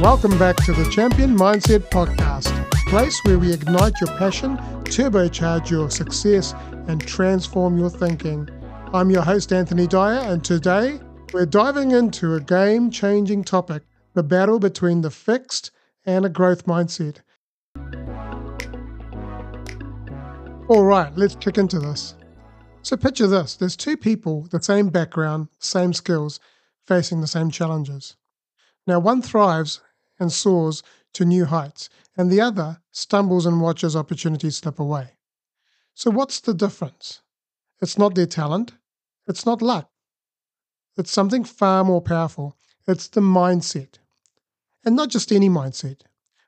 Welcome back to the Champion Mindset Podcast, place where we ignite your passion, turbocharge your success, and transform your thinking. I'm your host, Anthony Dahya, and today we're diving into a game changing topic the battle between the fixed and a growth mindset. All right, let's kick into this. So, picture this there's two people, the same background, same skills, facing the same challenges. Now, one thrives and soars to new heights, and the other stumbles and watches opportunities slip away. So, what's the difference? It's not their talent, it's not luck. It's something far more powerful. It's the mindset. And not just any mindset,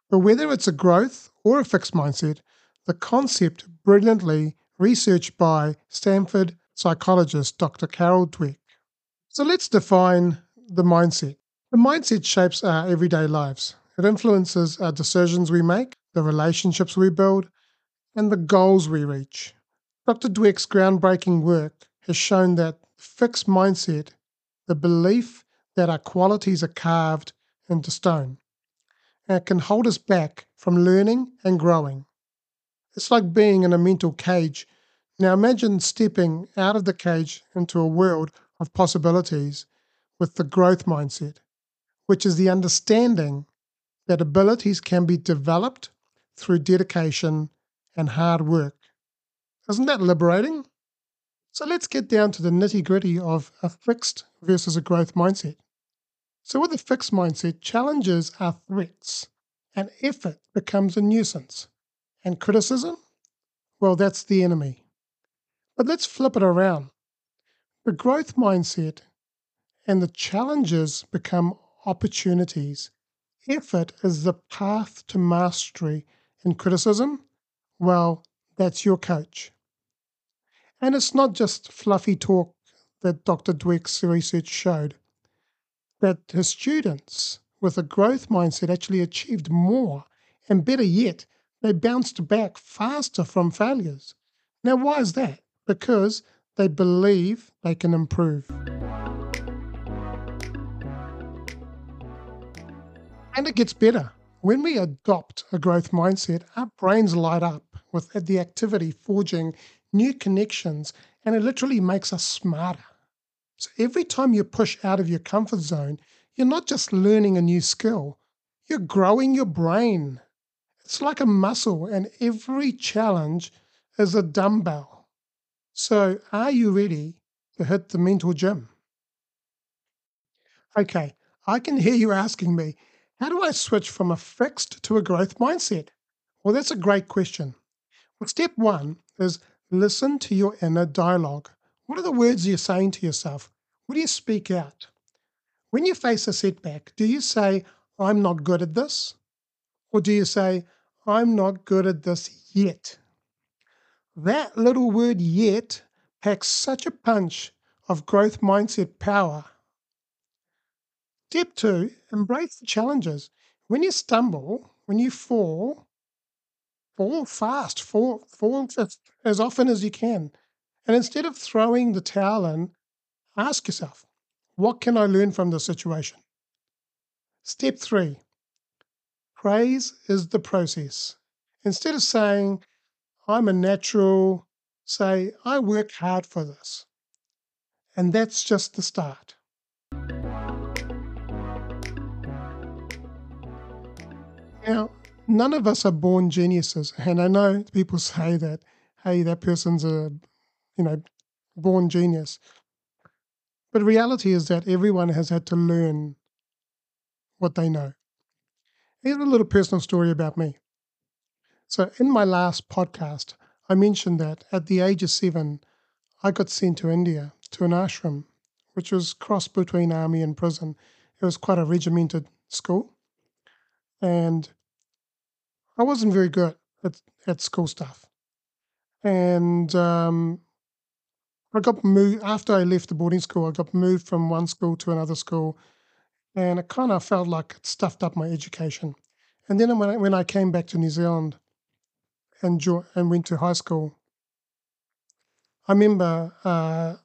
but whether it's a growth or a fixed mindset, the concept brilliantly researched by Stanford psychologist Dr. Carol Dweck. So let's define the mindset. The mindset shapes our everyday lives. It influences our decisions we make, the relationships we build, and the goals we reach. Dr. Dweck's groundbreaking work has shown that fixed mindset, the belief that our qualities are carved into stone, and it can hold us back from learning and growing. It's like being in a mental cage. Now imagine stepping out of the cage into a world of possibilities with the growth mindset, which is the understanding that abilities can be developed through dedication and hard work. Isn't that liberating? So let's get down to the nitty gritty of a fixed versus a growth mindset. So, with a fixed mindset, challenges are threats, and effort becomes a nuisance. And criticism? Well, that's the enemy. But let's flip it around. The growth mindset and the challenges become opportunities. Effort is the path to mastery, and criticism? Well, that's your coach. And it's not just fluffy talk that Dr. Dweck's research showed, that his students with a growth mindset actually achieved more, and better yet, they bounced back faster from failures. Now, why is that? Because they believe they can improve. And it gets better. When we adopt a growth mindset, our brains light up with the activity forging new connections, and it literally makes us smarter. So every time you push out of your comfort zone, you're not just learning a new skill, you're growing your brain. It's like a muscle, and every challenge is a dumbbell. So, are you ready to hit the mental gym? Okay, I can hear you asking me, how do I switch from a fixed to a growth mindset? Well, that's a great question. Well, step one is Listen to your inner dialogue. What are the words you're saying to yourself? What do you speak out? When you face a setback, do you say, I'm not good at this? Or do you say, I'm not good at this yet? That little word yet packs such a punch of growth mindset power. Step two, embrace the challenges. When you stumble, when you fall, fall fast, fall, fall as, as often as you can. And instead of throwing the towel in, ask yourself, what can I learn from this situation? Step three praise is the process. Instead of saying, I'm a natural, say, I work hard for this. And that's just the start. Now, none of us are born geniuses. And I know people say that, hey, that person's a, you know, born genius. But reality is that everyone has had to learn what they know. Here's a little personal story about me. So, in my last podcast, I mentioned that at the age of seven, I got sent to India to an ashram, which was cross between army and prison. It was quite a regimented school. And I wasn't very good at, at school stuff. And um, I got moved after I left the boarding school. I got moved from one school to another school, and it kind of felt like it stuffed up my education. And then when I, when I came back to New Zealand and jo- and went to high school, I remember uh,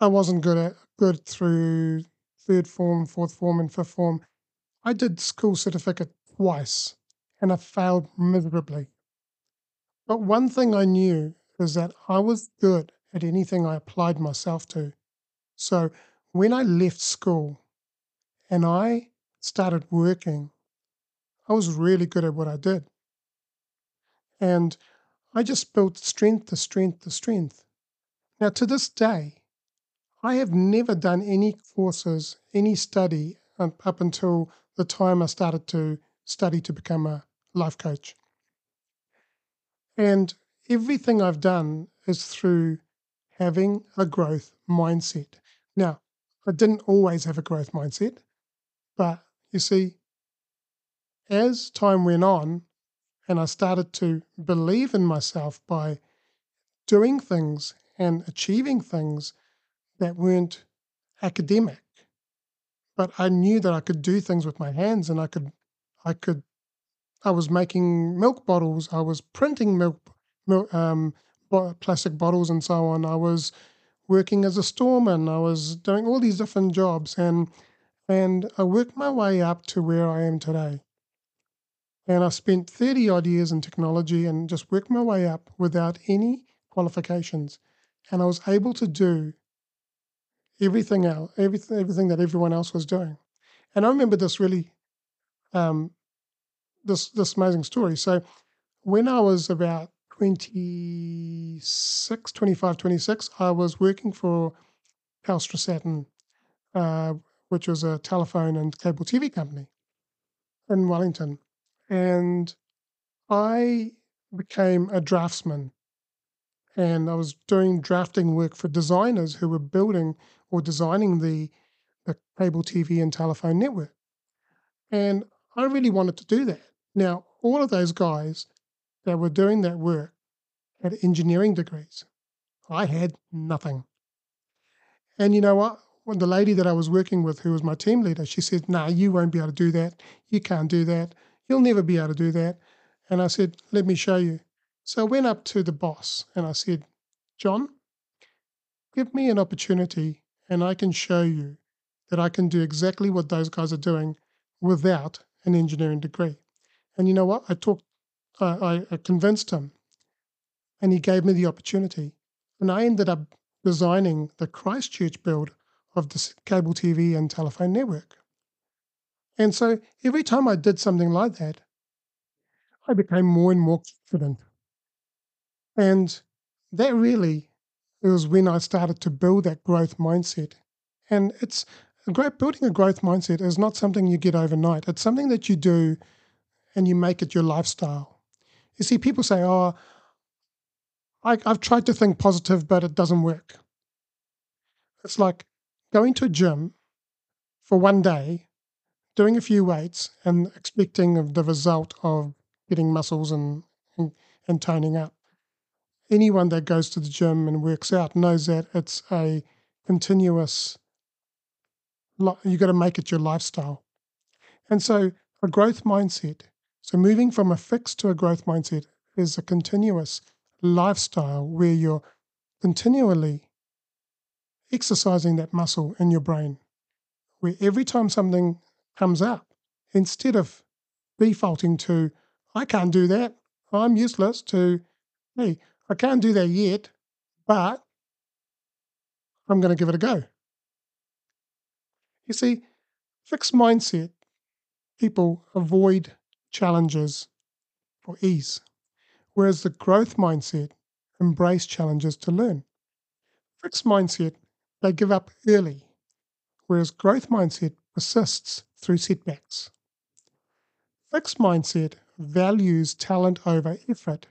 I wasn't good at good through third form, fourth form, and fifth form, I did school certificate twice and I failed miserably. But one thing I knew is that I was good at anything I applied myself to. So when I left school and I started working, I was really good at what I did. And I just built strength to strength to strength. Now, to this day, I have never done any courses, any study up until the time I started to study to become a life coach. And everything I've done is through having a growth mindset. Now, I didn't always have a growth mindset, but you see, as time went on and I started to believe in myself by doing things and achieving things that weren't academic, but I knew that I could do things with my hands and I could, I could, I was making milk bottles, I was printing milk, milk um, plastic bottles and so on. I was working as a storeman. I was doing all these different jobs and and I worked my way up to where I am today. And I spent 30 odd years in technology and just worked my way up without any qualifications. And I was able to do everything else, everything, everything that everyone else was doing. And I remember this really, um, this this amazing story. So when I was about 26, 25, 26, I was working for Telstra Saturn, uh, which was a telephone and cable TV company in Wellington. And I became a draftsman and I was doing drafting work for designers who were building or designing the, the cable TV and telephone network. And I really wanted to do that. Now, all of those guys that were doing that work had engineering degrees. I had nothing. And you know what? When the lady that I was working with, who was my team leader, she said, "No, nah, you won't be able to do that. You can't do that. You'll never be able to do that." And I said, "Let me show you." So I went up to the boss and I said, "John, give me an opportunity, and I can show you that I can do exactly what those guys are doing without an engineering degree." And you know what? I talked, I, I convinced him and he gave me the opportunity. And I ended up designing the Christchurch build of the cable TV and telephone network. And so every time I did something like that, I became more and more confident. And that really was when I started to build that growth mindset. And it's great building a growth mindset is not something you get overnight. It's something that you do and you make it your lifestyle. You see, people say, "Oh, I, I've tried to think positive, but it doesn't work. It's like going to a gym for one day, doing a few weights, and expecting the result of getting muscles and, and, and toning up. Anyone that goes to the gym and works out knows that it's a continuous, you've got to make it your lifestyle. And so, a growth mindset, so moving from a fixed to a growth mindset is a continuous lifestyle where you're continually exercising that muscle in your brain, where every time something comes up, instead of defaulting to, I can't do that, I'm useless, to, hey, I can't do that yet, but I'm going to give it a go. You see, fixed mindset people avoid challenges for ease whereas the growth mindset embrace challenges to learn. Fixed mindset, they give up early, whereas growth mindset persists through setbacks. Fixed mindset values talent over effort,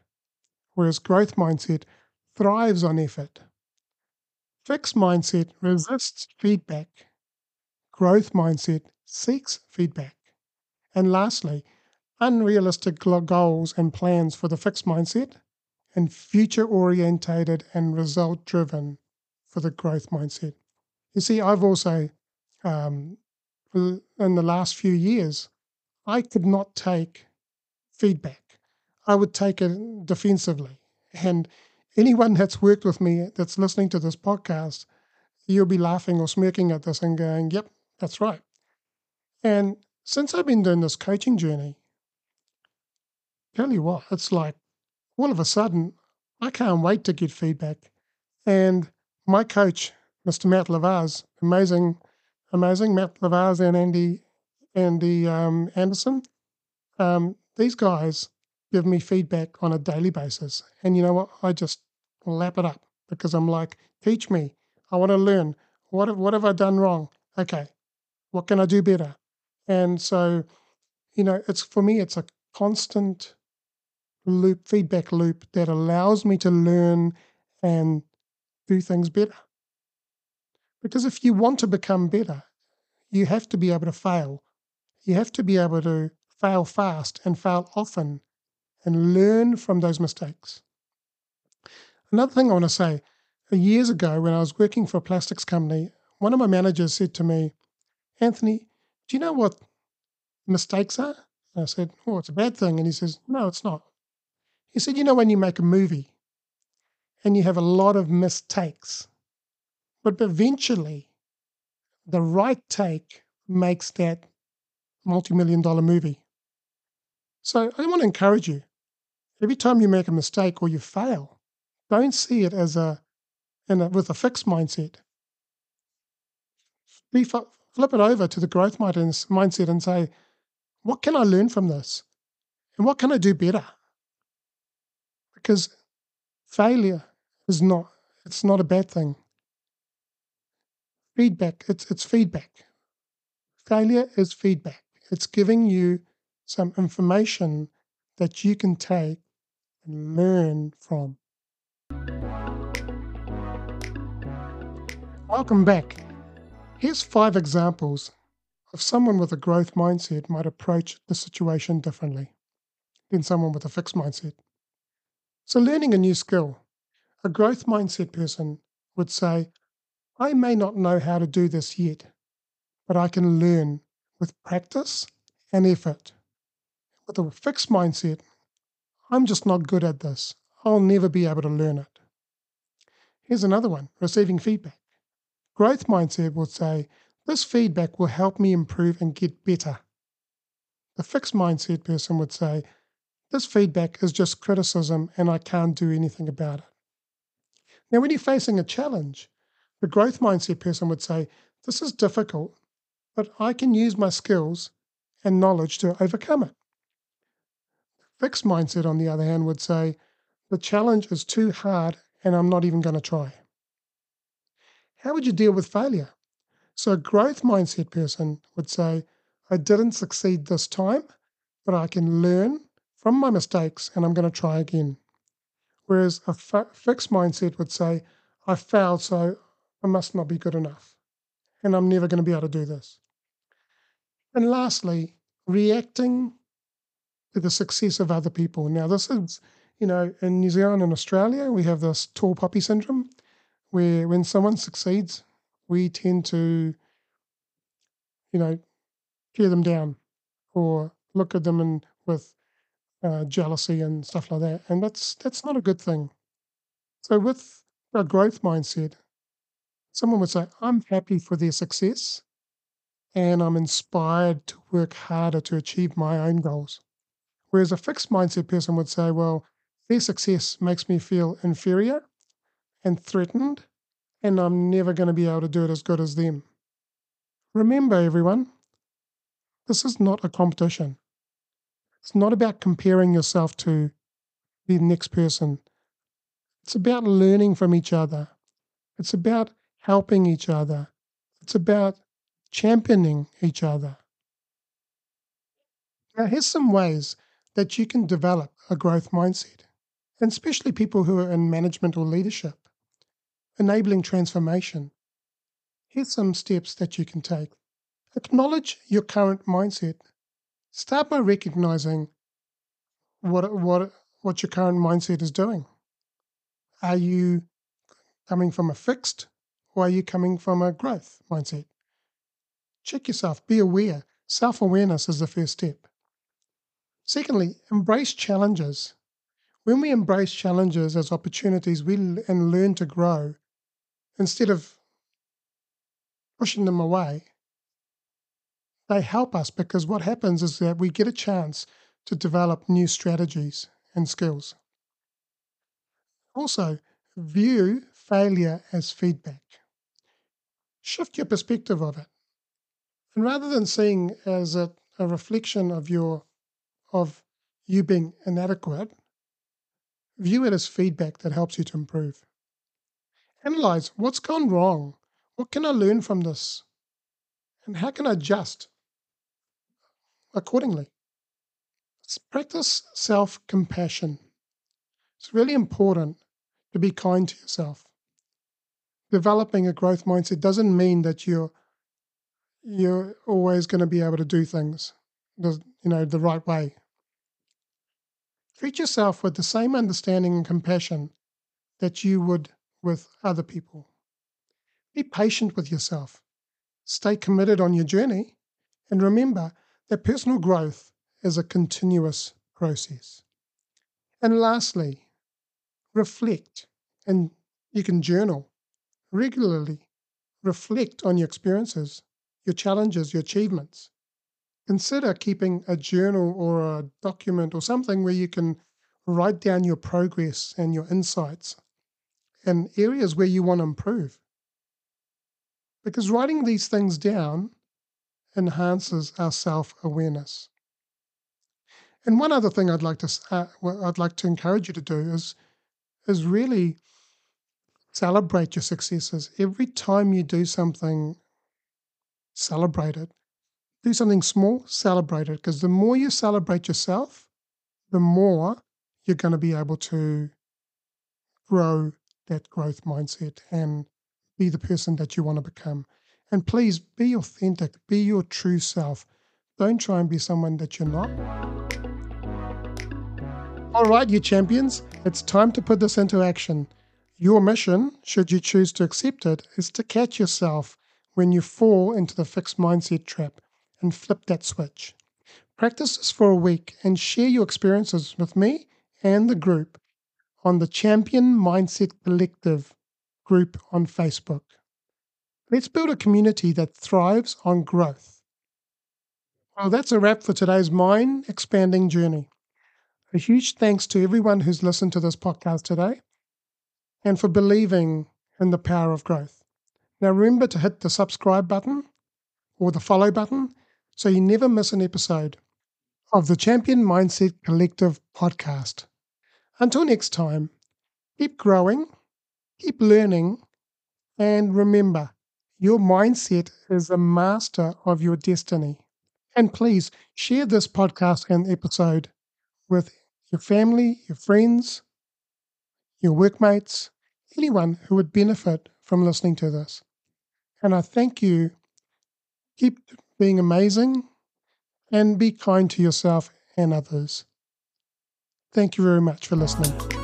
whereas growth mindset thrives on effort. Fixed mindset resists feedback. Growth mindset seeks feedback. And lastly, unrealistic goals and plans for the fixed mindset, and future orientated and result driven for the growth mindset. You see, I've also, um, in the last few years, I could not take feedback. I would take it defensively. And anyone that's worked with me that's listening to this podcast, you'll be laughing or smirking at this and going, yep, that's right. And since I've been doing this coaching journey, tell you what, it's like all of a sudden, I can't wait to get feedback. And my coach, Mr. Matt Lavaz, amazing, amazing Matt Lavaz and Andy, Andy um, Anderson. Um, these guys give me feedback on a daily basis, and you know what? I just lap it up because I'm like, teach me. I want to learn. What what have I done wrong? Okay, what can I do better? And so, you know, it's for me, it's a constant loop, feedback loop that allows me to learn and do things better. Because if you want to become better, you have to be able to fail. You have to be able to fail fast and fail often and learn from those mistakes. Another thing I want to say years ago, when I was working for a plastics company, one of my managers said to me, Anthony, do you know what mistakes are? And I said, Oh, it's a bad thing. And he says, No, it's not. He said, You know, when you make a movie and you have a lot of mistakes, but eventually the right take makes that multi million dollar movie. So I want to encourage you every time you make a mistake or you fail, don't see it as a, in a with a fixed mindset. Flip it over to the growth mindset and say, what can I learn from this? And what can I do better? because failure is not it's not a bad thing. Feedback, it's it's feedback. Failure is feedback. It's giving you some information that you can take and learn from. Welcome back. Here's five examples of someone with a growth mindset might approach the situation differently than someone with a fixed mindset. So, learning a new skill, a growth mindset person would say, I may not know how to do this yet, but I can learn with practice and effort. With a fixed mindset, I'm just not good at this. I'll never be able to learn it. Here's another one receiving feedback. Growth mindset would say, This feedback will help me improve and get better. The fixed mindset person would say, this feedback is just criticism and I can't do anything about it. Now, when you're facing a challenge, the growth mindset person would say, This is difficult, but I can use my skills and knowledge to overcome it. Fixed mindset, on the other hand, would say, The challenge is too hard and I'm not even going to try. How would you deal with failure? So, a growth mindset person would say, I didn't succeed this time, but I can learn from my mistakes and I'm going to try again. Whereas a fixed mindset would say, I failed, so I must not be good enough. And I'm never going to be able to do this. And lastly, reacting the success of other people. Now, this is, you know, in New Zealand and Australia, we have this tall poppy syndrome where when someone succeeds, we tend to, you know, tear them down or look at them and with uh, jealousy and stuff like that, and that's that's not a good thing. So with a growth mindset, someone would say, "I'm happy for their success, and I'm inspired to work harder to achieve my own goals." Whereas a fixed mindset person would say, "Well, their success makes me feel inferior and threatened, and I'm never going to be able to do it as good as them." Remember, everyone, this is not a competition. It's not about comparing yourself to the next person. It's about learning from each other. It's about helping each other. It's about championing each other. Now, here's some ways that you can develop a growth mindset, and especially people who are in management or leadership, enabling transformation. Here's some steps that you can take. Acknowledge your current mindset Start by recognizing what what what your current mindset is doing. Are you coming from a fixed or are you coming from a growth mindset? Check yourself, be aware. Self awareness is the first step. Secondly, embrace challenges. When we embrace challenges as opportunities we and learn to grow, instead of pushing them away, they help us because what happens is that we get a chance to develop new strategies and skills. Also, view failure as feedback. Shift your perspective of it. And rather than seeing as a, a reflection of your of you being inadequate, view it as feedback that helps you to improve. Analyze what's gone wrong. What can I learn from this? And how can I adjust accordingly? Let's Practice self compassion. It's really important to be kind to yourself. Developing a growth mindset doesn't mean that you're you're always going to be able to do things the you know the right way. Treat yourself with the same understanding and compassion that you would with other people. Be patient with yourself. Stay committed on your journey and remember that personal growth is a continuous process. And lastly, reflect and you can journal regularly. Reflect on your experiences, your challenges, your achievements. Consider keeping a journal or a document or something where you can write down your progress and your insights and areas where you want to improve. Because writing these things down enhances our self awareness. And one other thing I'd like to uh, I'd like to encourage you to do is is really celebrate your successes. Every time you do something, celebrate it. Do something small, celebrate it. Because the more you celebrate yourself, the more you're going to be able to grow that growth mindset and be the person that you want to become. And please be authentic, be your true self. Don't try and be someone that you're not. All right, you champions, it's time to put this into action. Your mission, should you choose to accept it, is to catch yourself when you fall into the fixed mindset trap and flip that switch. Practice this for a week and share your experiences with me and the group on the Champion Mindset Collective group on Facebook. Let's build a community that thrives on growth. Well, that's a wrap for today's mind expanding journey. A huge thanks to everyone who's listened to this podcast today and for believing in the power of growth. Now, remember to hit the subscribe button or the follow button so you never miss an episode of the Champion Mindset Collective podcast. Until next time, keep growing, keep learning, and remember your mindset is a master of your destiny. And please share this podcast and episode with your family, your friends, your workmates, anyone who would benefit from listening to this. And I thank you. Keep being amazing and be kind to yourself and others. Thank you very much for listening.